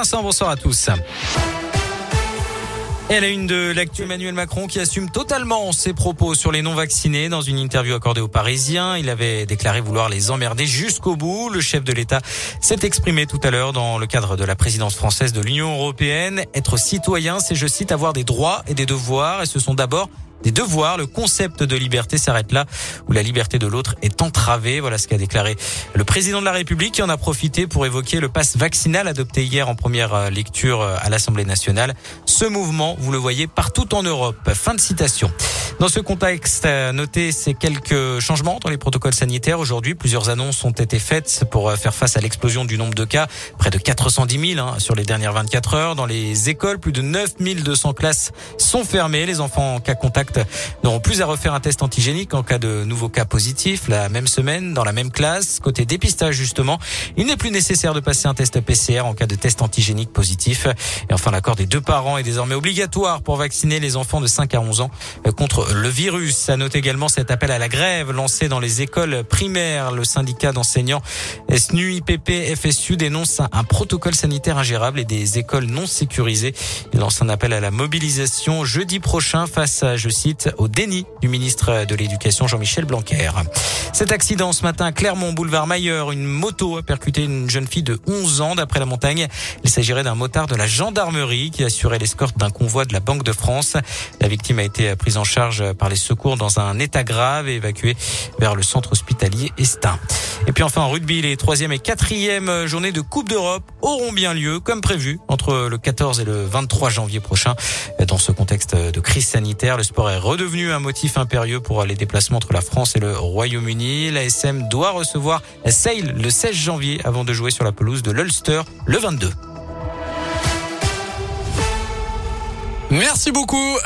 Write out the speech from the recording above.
Bonsoir à tous. Et à la une de l'actu Emmanuel Macron qui assume totalement ses propos sur les non-vaccinés dans une interview accordée aux Parisiens. Il avait déclaré vouloir les emmerder jusqu'au bout. Le chef de l'État s'est exprimé tout à l'heure dans le cadre de la présidence française de l'Union européenne. Être citoyen, c'est, je cite, avoir des droits et des devoirs et ce sont d'abord des devoirs. Le concept de liberté s'arrête là où la liberté de l'autre est entravée. Voilà ce qu'a déclaré le président de la République qui en a profité pour évoquer le passe vaccinal adopté hier en première euh, lecture euh, à l'Assemblée nationale. Ce mouvement, vous le voyez partout en Europe. Fin de citation. Dans ce contexte, notez ces quelques changements dans les protocoles sanitaires. Aujourd'hui, plusieurs annonces ont été faites pour euh, faire face à l'explosion du nombre de cas. Près de 410 000 hein, sur les dernières 24 heures. Dans les écoles, plus de 9 200 classes sont fermées. Les enfants en cas contact n'auront plus à refaire un test antigénique en cas de nouveaux cas positifs la même semaine dans la même classe. Côté dépistage justement, il n'est plus nécessaire de passer un test PCR en cas de test antigénique positif. Et enfin, l'accord des deux parents est désormais obligatoire pour vacciner les enfants de 5 à 11 ans contre le virus. À note également cet appel à la grève lancé dans les écoles primaires. Le syndicat d'enseignants SNU, IPP, FSU dénonce un protocole sanitaire ingérable et des écoles non sécurisées. Il lance un appel à la mobilisation jeudi prochain face à, je au déni du ministre de l'Éducation Jean-Michel Blanquer. Cet accident ce matin Clermont, boulevard Mailleur, une moto a percuté une jeune fille de 11 ans d'après la montagne. Il s'agirait d'un motard de la gendarmerie qui assurait l'escorte d'un convoi de la Banque de France. La victime a été prise en charge par les secours dans un état grave et évacuée vers le centre hospitalier Estin. Et puis enfin en rugby, les troisième et quatrième journées de Coupe d'Europe auront bien lieu comme prévu entre le 14 et le 23 janvier prochain. Dans ce contexte de crise sanitaire, le sport est redevenu un motif impérieux pour les déplacements entre la France et le Royaume-Uni. La SM doit recevoir Sale le 16 janvier avant de jouer sur la pelouse de l'Ulster le 22. Merci beaucoup.